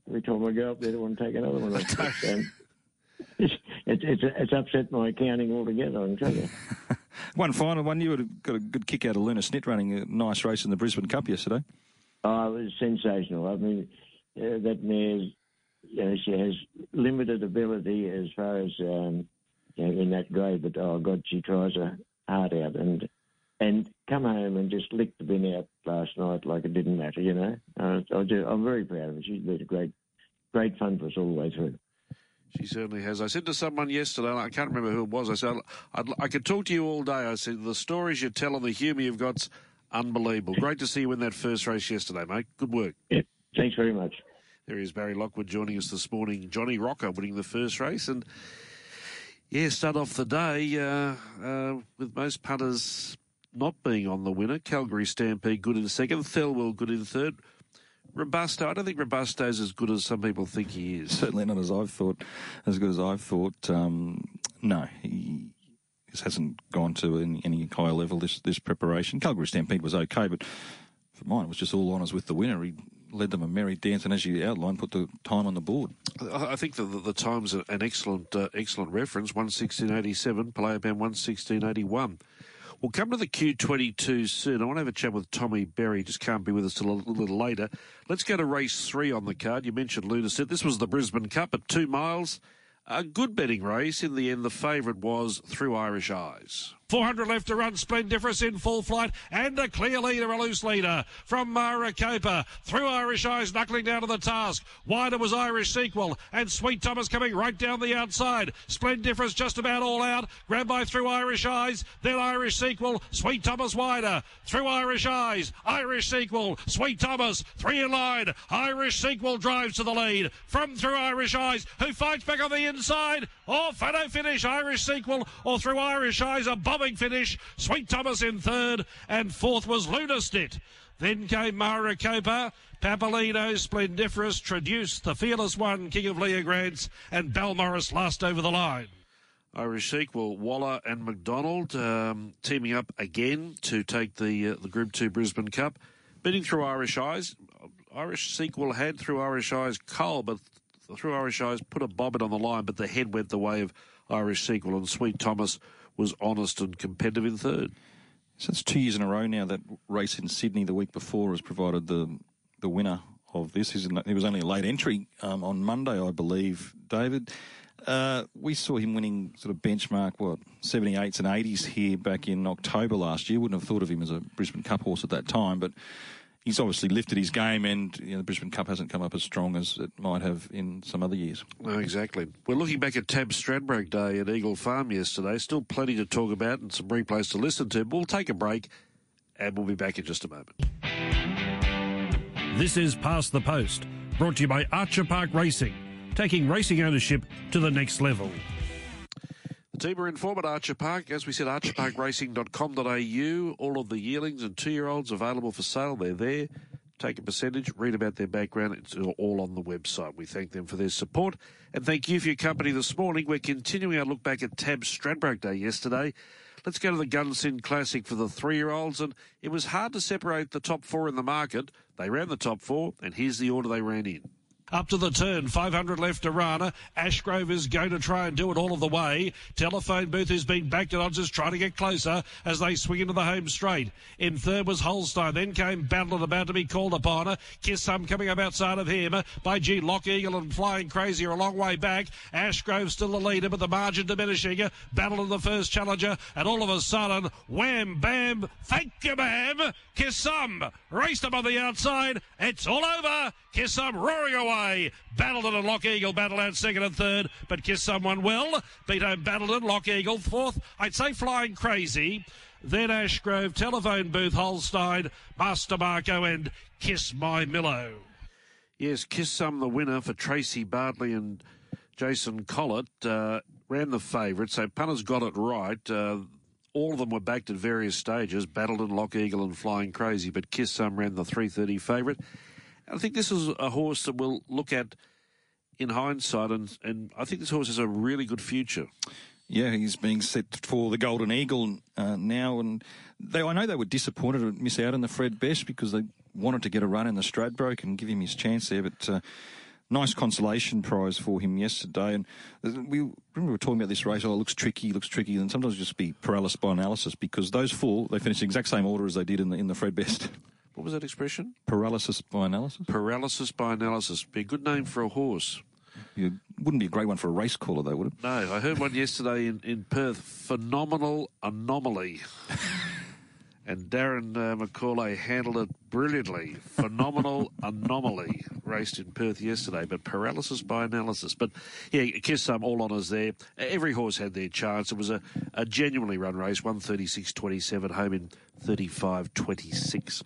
every time I go up there, they want to take another one. um, it's, it's, it's upset my accounting altogether. I can tell you. One final one. You had got a good kick out of Lunasnet running a nice race in the Brisbane Cup yesterday. Oh, it was sensational. I mean, uh, that mare's, you know, she has limited ability as far as um, you know, in that grade, but oh God, she tries her heart out and and come home and just lick the bin out last night like it didn't matter, you know. Uh, I am very proud of her. She's been a great, great fun for us all the way through. She certainly has. I said to someone yesterday, I can't remember who it was. I said, I'd, i could talk to you all day. I said, the stories you tell and the humour you've got's unbelievable. Great to see you in that first race yesterday, mate. Good work. Yeah, thanks very much. There is Barry Lockwood joining us this morning. Johnny Rocker winning the first race. And, yeah, start off the day uh, uh, with most punters not being on the winner. Calgary Stampede good in second. Thelwell good in third. Robusto, I don't think Robusto is as good as some people think he is. Certainly not as I've thought, as good as I've thought. Um, no, he hasn't gone to any, any higher level this this preparation. Calgary Stampede was okay, but for mine, it was just all honours with the winner. He led them a merry dance, and as you outlined, put the time on the board. I think that the, the time's an excellent uh, excellent reference. One sixteen eighty seven, Palaisipan one sixteen eighty one. We'll come to the Q22 soon. I want to have a chat with Tommy Berry. Just can't be with us till a little later. Let's go to race three on the card. You mentioned Lunasnet. This was the Brisbane Cup at two miles. A good betting race. In the end, the favourite was Through Irish Eyes. 400 left to run. Splendiferous in full flight and a clear leader, a loose leader from Mara Maricopa. Through Irish Eyes, knuckling down to the task. Wider was Irish Sequel and Sweet Thomas coming right down the outside. Splendiferous just about all out. Grabbed by Through Irish Eyes. Then Irish Sequel. Sweet Thomas wider. Through Irish Eyes. Irish Sequel. Sweet Thomas. Three in line. Irish Sequel drives to the lead. From Through Irish Eyes, who fights back on the inside. Oh, photo finish. Irish Sequel or Through Irish Eyes. A bombing finish. Sweet Thomas in third, and fourth was Lunasnet. Then came Maricopa, Papalino, Splendiferous, Traduce, the Fearless One, King of Leogrance, and Balmorris last over the line. Irish sequel, Waller and McDonald um, teaming up again to take the uh, the Group 2 Brisbane Cup. Beating through Irish Eyes. Irish sequel had through Irish Eyes Cole, but through Irish Eyes put a bobbin on the line, but the head went the way of Irish sequel, and Sweet Thomas was honest and competitive in third. So it's two years in a row now that race in Sydney the week before has provided the the winner of this. He was only a late entry um, on Monday, I believe. David, uh, we saw him winning sort of benchmark what 78s and 80s here back in October last year. Wouldn't have thought of him as a Brisbane Cup horse at that time, but he's obviously lifted his game, and you know, the Brisbane Cup hasn't come up as strong as it might have in some other years. No, exactly. We're looking back at Tab Stradbroke Day at Eagle Farm yesterday. Still plenty to talk about and some replays to listen to. We'll take a break, and we'll be back in just a moment. This is Past the Post, brought to you by Archer Park Racing, taking racing ownership to the next level. Team are informed at Archer Park. As we said, archerparkracing.com.au. All of the yearlings and two-year-olds available for sale. They're there. Take a percentage, read about their background. It's all on the website. We thank them for their support and thank you for your company this morning. We're continuing our look back at Tab Stradbroke Day yesterday. Let's go to the Gunsynd Classic for the three-year-olds, and it was hard to separate the top four in the market. They ran the top four, and here's the order they ran in. Up to the turn, 500 left to Rana. Ashgrove is going to try and do it all of the way. Telephone booth has been backed and odds is trying to get closer as they swing into the home straight. In third was Holstein. Then came Battle and about to be called upon. Kiss Some coming up outside of him by G. Lock Eagle and Flying Crazy are a long way back. Ashgrove still the leader, but the margin diminishing. Battle of the first challenger, and all of a sudden, wham, bam, thank you, ma'am. Kiss Some raced up on the outside. It's all over. Kiss Some roaring away. Battleton and Lock Eagle battle out second and third, but Kiss Someone well. Beat home Battleton, Lock Eagle fourth. I'd say Flying Crazy. Then Ashgrove, Telephone Booth, Holstein, Master Marco, and Kiss My Millo. Yes, Kiss Some, the winner for Tracey Bartley and Jason Collett, uh, ran the favourite. So punters got it right. Uh, all of them were backed at various stages, Battleton, Lock Eagle and Flying Crazy, but Kiss Some ran the 330 favourite. I think this is a horse that we'll look at in hindsight, and, and I think this horse has a really good future. Yeah, he's being set for the Golden Eagle uh, now, and they, I know they were disappointed to miss out on the Fred Best because they wanted to get a run in the Stradbroke and give him his chance there, but. Uh, nice consolation prize for him yesterday. And we remember we were talking about this race. Oh, it looks tricky, looks tricky, and sometimes just be paralysis by analysis because those four they finished the exact same order as they did in the in the Fred Best. What was that expression? Paralysis by analysis. Paralysis by analysis. Be a good name for a horse. You wouldn't be a great one for a race caller, though, would it? No, I heard one yesterday in, in Perth. Phenomenal anomaly. and Darren uh, McAuliffe handled it brilliantly. Phenomenal anomaly raced in Perth yesterday, but paralysis by analysis. But yeah, kiss some all honours there. Every horse had their chance. It was a, a genuinely run race, 136.27, home in 35.26.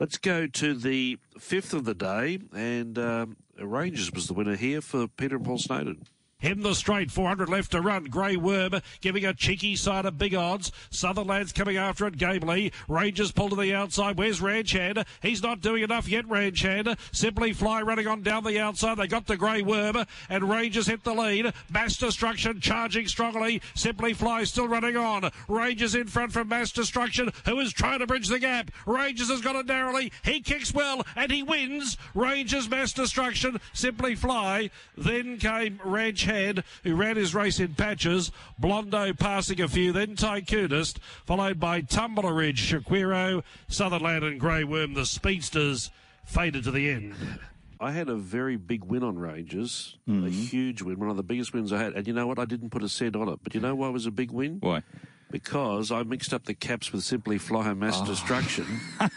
Let's go to the fifth of the day, and um, Rangers was the winner here for Peter and Paul Snowden. In the straight, 400 left to run. Grey Worm giving a cheeky side of big odds. Sutherland's coming after it gamely. Rangers pull to the outside. Where's Ranchand? He's not doing enough yet, Ranchand. Simply Fly running on down the outside. They got the Grey Worm and Rangers hit the lead. Mass Destruction charging strongly. Simply Fly still running on. Rangers in front from Mass Destruction who is trying to bridge the gap. Rangers has got it narrowly. He kicks well and he wins. Rangers Mass Destruction. Simply Fly. Then came Ranch Head, who ran his race in patches. Blondo passing a few, then Tycoonist, followed by Tumbler Ridge, Shaquiro, Sutherland, and Grey Worm. The speedsters faded to the end. I had a very big win on Rangers, mm-hmm. a huge win, one of the biggest wins I had. And you know what? I didn't put a cent on it. But you know why it was a big win? Why? Because I mixed up the caps with Simply Fly Mass oh. Destruction.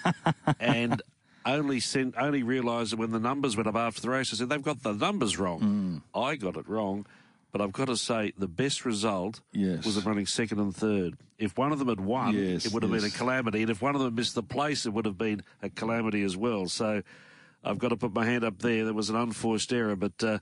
and only sent, only realised that when the numbers went up after the race. I said they've got the numbers wrong. Mm. I got it wrong, but I've got to say the best result yes. was them running second and third. If one of them had won, yes, it would have yes. been a calamity, and if one of them missed the place, it would have been a calamity as well. So I've got to put my hand up there. There was an unforced error, but. Uh,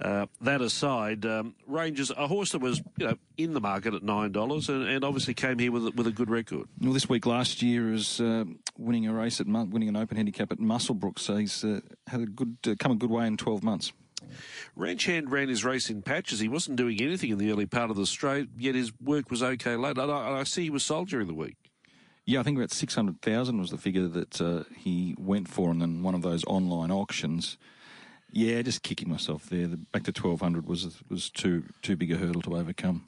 uh, that aside, um, Rangers, a horse that was you know in the market at nine dollars, and, and, obviously came here with with a good record. Well, this week last year is uh, winning a race at winning an open handicap at Muswellbrook, so he's uh, had a good uh, come a good way in twelve months. Ranchand ran his race in patches. He wasn't doing anything in the early part of the straight, yet his work was okay late. And I, I see he was sold during the week. Yeah, I think about six hundred thousand was the figure that uh, he went for, and then one of those online auctions. Yeah, just kicking myself there. The back to twelve hundred was was too too big a hurdle to overcome.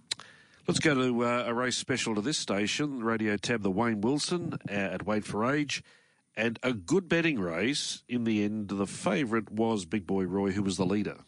Let's go to uh, a race special to this station, Radio Tab, the Wayne Wilson uh, at Weight for Age, and a good betting race. In the end, the favourite was Big Boy Roy, who was the leader.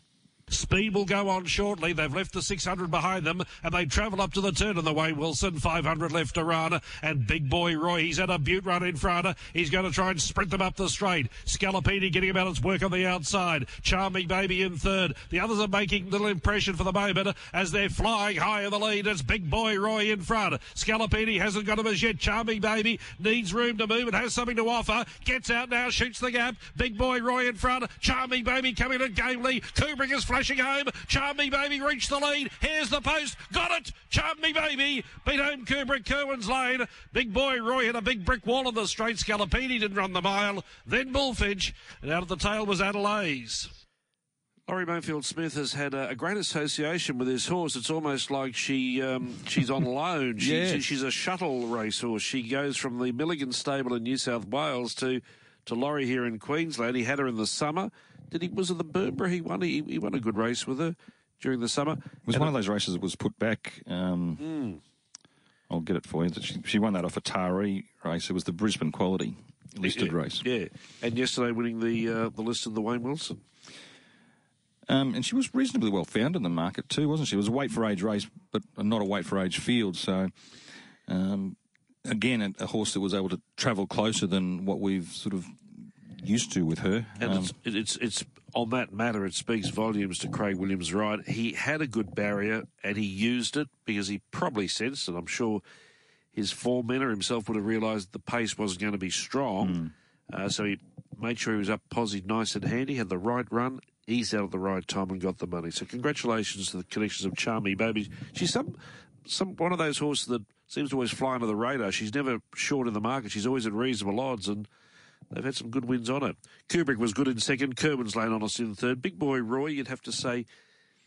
Speed will go on shortly. They've left the 600 behind them and they travel up to the turn of the way. Wilson, 500 left to run. And Big Boy Roy, he's had a butte run in front. He's going to try and sprint them up the straight. Scalapini getting about its work on the outside. Charming Baby in third. The others are making little impression for the moment as they're flying high in the lead. It's Big Boy Roy in front. Scalapini hasn't got him as yet. Charming Baby needs room to move and has something to offer. Gets out now, shoots the gap. Big Boy Roy in front. Charming Baby coming in gamely. Kubrick is flashing home. Charm Me Baby reached the lead. Here's the post. Got it. Charm Me Baby beat home Kubrick. Kerwin's Lane. Big boy Roy hit a big brick wall on the straight. Scalapini didn't run the mile. Then Bullfinch. And out of the tail was Adelaide's. Lawrie Mayfield Smith has had a, a, great association with this horse. It's almost like she um, she's on loan. She, yes. she, she's a shuttle racehorse. She goes from the Milligan stable in New South Wales to to Lawrie here in Queensland. He had her in the summer. Did he was it the Berbera he won? He, he won a good race with her during the summer. It was and one of those races that was put back. Um, mm. I'll get it for you. She, she won that off a Taree race. It was the Brisbane Quality listed yeah, race. Yeah, and yesterday winning the uh, the list of the Wayne Wilson. Um, and she was reasonably well found in the market too, wasn't she? It was a weight for age race, but not a weight for age field. So, um, again, a, a, horse that was able to travel closer than what we've sort of used to with her. And um, it's, it's it's on that matter, it speaks volumes to Craig Williams. Right, he had a good barrier and he used it because he probably sensed, and I'm sure his form mentor himself would have realised the pace wasn't going to be strong. Mm. Uh, so he made sure he was up positive, nice and handy, had the right run, eased out at the right time and got the money. So congratulations to the connections of Charmy Baby. She's some some one of those horses that seems to always fly under the radar. She's never short in the market. She's always at reasonable odds and they've had some good wins on it. Kubrick was good in second. Kerwin's Lane on us in third. Big boy Roy, you'd have to say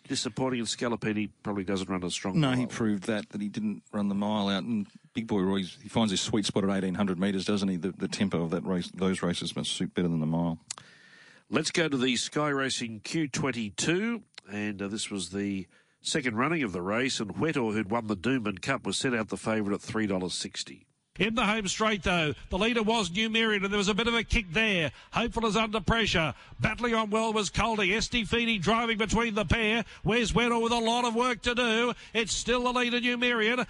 disappointing in Scalapini probably doesn't run as strong. No, he proved that that he didn't run the mile out. And Big Boy Roy, he finds his sweet spot at eighteen hundred metres, doesn't he? The, the tempo of that race, those races must suit better than the mile. Let's go to the Sky Racing Q22, and uh, this was the second running of the race, and Huetor, who'd won the Doomben Cup, was set out the favourite at $3.60. In the home straight, though, the leader was Numerian, and there was a bit of a kick there. Hopeful is under pressure. Battling on well was. SD Feedy driving between the pair. Where's Weddle with a lot of work to do? It's still the leader, Numerian.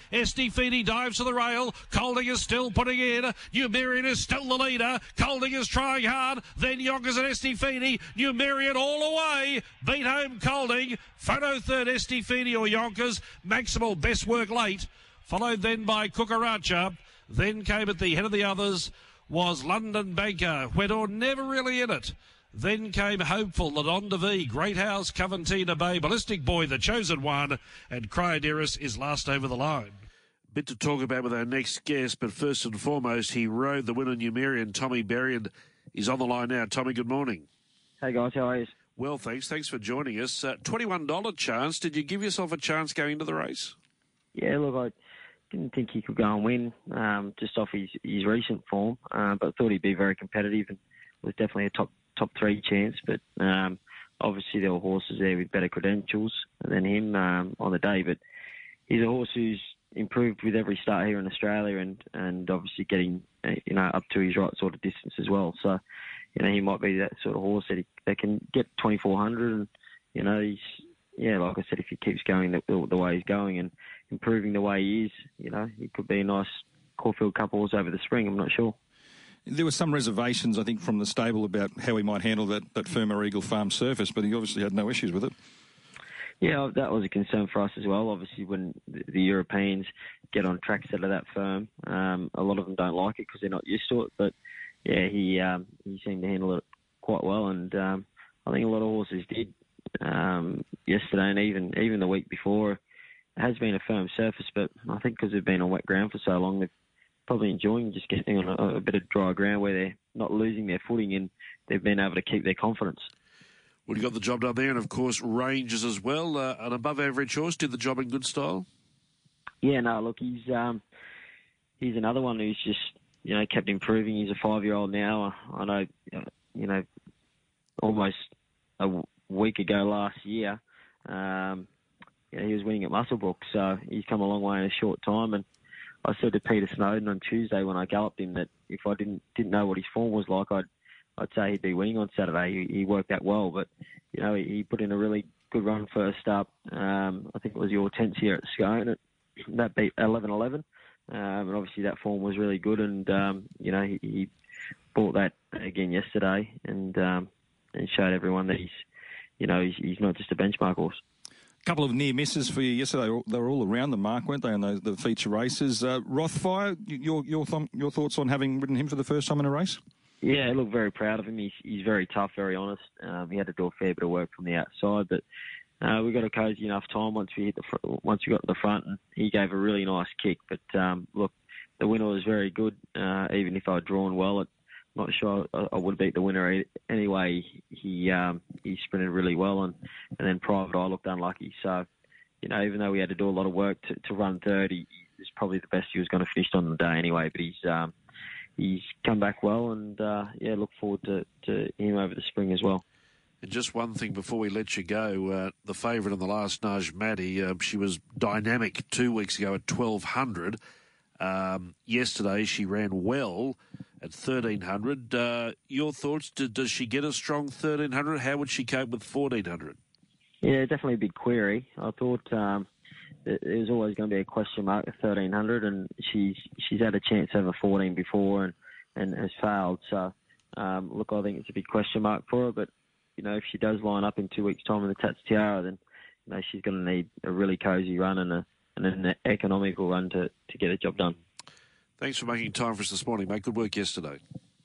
Feedy dives to the rail. Colding is still putting in. Numerian is still the leader. Colding is trying hard. Then Yonkers and Feedy. Numerian all away. Beat home Colding. Photo third, Feedy or Yonkers. Maximal best work late. Followed then by Kukaracha. Then came at the head of the others was London Banker, Huetor never really in it. Then came Hopeful, Ladonda V, Great House, Coventina Bay, Ballistic Boy, The Chosen One, and Cryodiris is last over the line. Bit to talk about with our next guest, but first and foremost, he rode the winner Numerian, Tommy Berry. He's on the line now. Tommy, good morning. Hey guys, how are you? Well, thanks. Thanks for joining us. Uh, $21 chance. Did you give yourself a chance going into the race? Yeah, look, I didn't think he could go and win um, just off his, his recent form, uh, but thought he'd be very competitive and was definitely a top top three chance. But um, obviously there were horses there with better credentials than him um, on the day. But he's a horse who's improved with every start here in Australia, and and obviously getting uh, you know up to his right sort of distance as well. So you know he might be that sort of horse that he, that can get 2400, and you know he's yeah, like I said, if he keeps going the, the way he's going and improving the way he is, you know, he could be a nice Caulfield Cup horse over the spring. I'm not sure. There were some reservations, I think, from the stable about how he might handle that, that Firma Eagle Farm surface, but he obviously had no issues with it. Yeah, that was a concern for us as well. Obviously, when the Europeans get on tracks that are that firm, um, a lot of them don't like it because they're not used to it. But yeah, he um, he seemed to handle it quite well, and um, I think a lot of horses did um, yesterday and even even the week before. It has been a firm surface, but I think because they've been on wet ground for so long, they're probably enjoying just getting on a, a bit of dry ground where they're not losing their footing and they've been able to keep their confidence. Well, you got the job done there, and of course, Rangers as well. Uh, an above average horse did the job in good style. Yeah, no, look, he's um, he's another one who's just you know kept improving. He's a five year old now. I know, you know, almost a week ago last year, um, you know, he was winning at Muswellbrook, so he's come a long way in a short time. And I said to Peter Snowden on Tuesday when I galloped him that if I didn't didn't know what his form was like, I'd I'd say he'd be winning on Saturday. He, he worked that well, but you know he, he put in a really good run first up. Um, I think it was your tenth here at Scone. It, that beat 11-11. Um, and obviously that form was really good, and um, you know he, he bought that again yesterday, and um, and showed everyone that he's you know, he's, he's not just a benchmark horse. Couple of near misses for you yesterday. They were all around the mark, weren't they, on the, feature races? Uh, Rothfire, your your th- your thoughts on having ridden him for the first time in a race? Yeah, I look very proud of him. He's he's very tough, very honest. Um, he had to do a fair bit of work from the outside, but uh, we got a cozy enough time once we hit the fr- once we got to the front, and he gave a really nice kick. But um, look, the winner was very good. Uh, even if I'd drawn well at not sure I, I would have beat the winner anyway. He um, he sprinted really well, and and then Private Eye looked unlucky. So, you know, even though we had to do a lot of work to, to run third, he, he's probably the best he was going to finish on the day anyway. But he's um, he's come back well, and uh, yeah, look forward to, to him over the spring as well. And just one thing before we let you go, uh, the favourite in the last Najmaty, uh, she was dynamic two weeks ago at 1200. Um, yesterday she ran well at 1300. Uh, your thoughts? does she get a strong 1300? How would she cope with 1400? Yeah, definitely a big query. I thought um, was always going to be a question mark at 1300, and she's she's had a chance over 14 before and, and has failed. So, um, look, I think it's a big question mark for her. But you know, if she does line up in two weeks' time in the Tats Tiara, then you know she's going to need a really cosy run and a and an economical run to, to get a job done. Thanks for making time for us this morning, mate. Good work yesterday.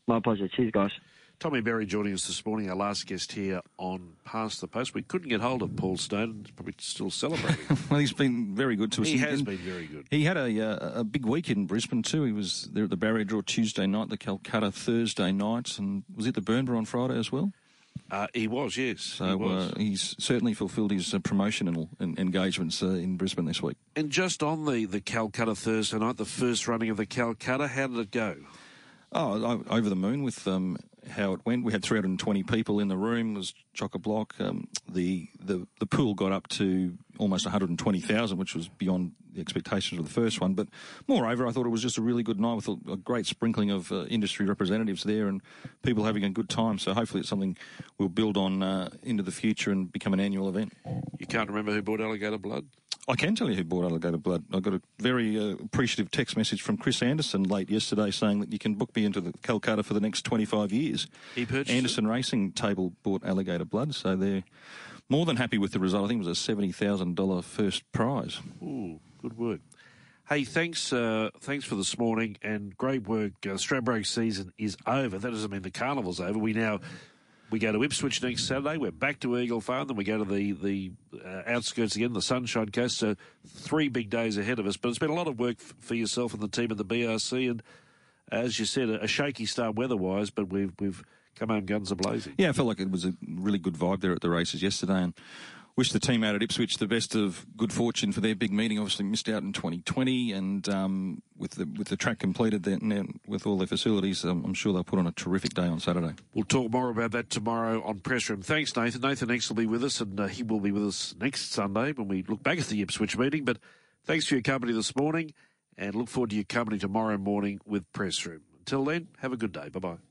My pleasure. Cheers, guys. Tommy Berry joining us this morning, our last guest here on Past the Post. We couldn't get hold of Paul Stone. He's probably still celebrating. well, he's been very good to us. He has been very good. He had a, uh, a big week in Brisbane too. He was there at the Barrier Draw Tuesday night, the Calcutta Thursday night, and was it the Burnborough on Friday as well? Uh, he was, yes. So he was. Uh, he's certainly fulfilled his uh, promotional engagements uh, in Brisbane this week. And just on the, the Calcutta Thursday night, the first running of the Calcutta, how did it go? Oh, over the moon with um, how it went. We had 320 people in the room. It was chock a block. Um, the, the the pool got up to almost 120,000, which was beyond the expectations of the first one. But moreover, I thought it was just a really good night with a, a great sprinkling of uh, industry representatives there and people having a good time. So hopefully, it's something we'll build on uh, into the future and become an annual event. You can't remember who bought alligator blood? I can tell you who bought alligator blood. I got a very uh, appreciative text message from Chris Anderson late yesterday saying that you can book me into the Calcutta for the next 25 years. He purchased Anderson it? Racing Table bought alligator blood, so they're more than happy with the result. I think it was a $70,000 first prize. Ooh, good work. Hey, thanks, uh, thanks for this morning and great work. Uh, Stradbroke season is over. That doesn't mean the carnival's over. We now we go to Ipswich next Saturday. We're back to Eagle Farm. Then we go to the the uh, outskirts again, the Sunshine Coast. So three big days ahead of us. But it's been a lot of work f- for yourself and the team at the BRC. And as you said, a, a shaky start weather-wise, but we've we've come home guns a blazing. Yeah, I felt like it was a really good vibe there at the races yesterday. And wish the team out at Ipswich the best of good fortune for their big meeting. Obviously missed out in 2020, and um, with the with the track completed, then with all their facilities, um, I'm sure they'll put on a terrific day on Saturday. We'll talk more about that tomorrow on press room. Thanks, Nathan. Nathan X will be with us, and uh, he will be with us next Sunday when we look back at the Ipswich meeting. But thanks for your company this morning, and look forward to your company tomorrow morning with press room. Until then, have a good day. Bye bye.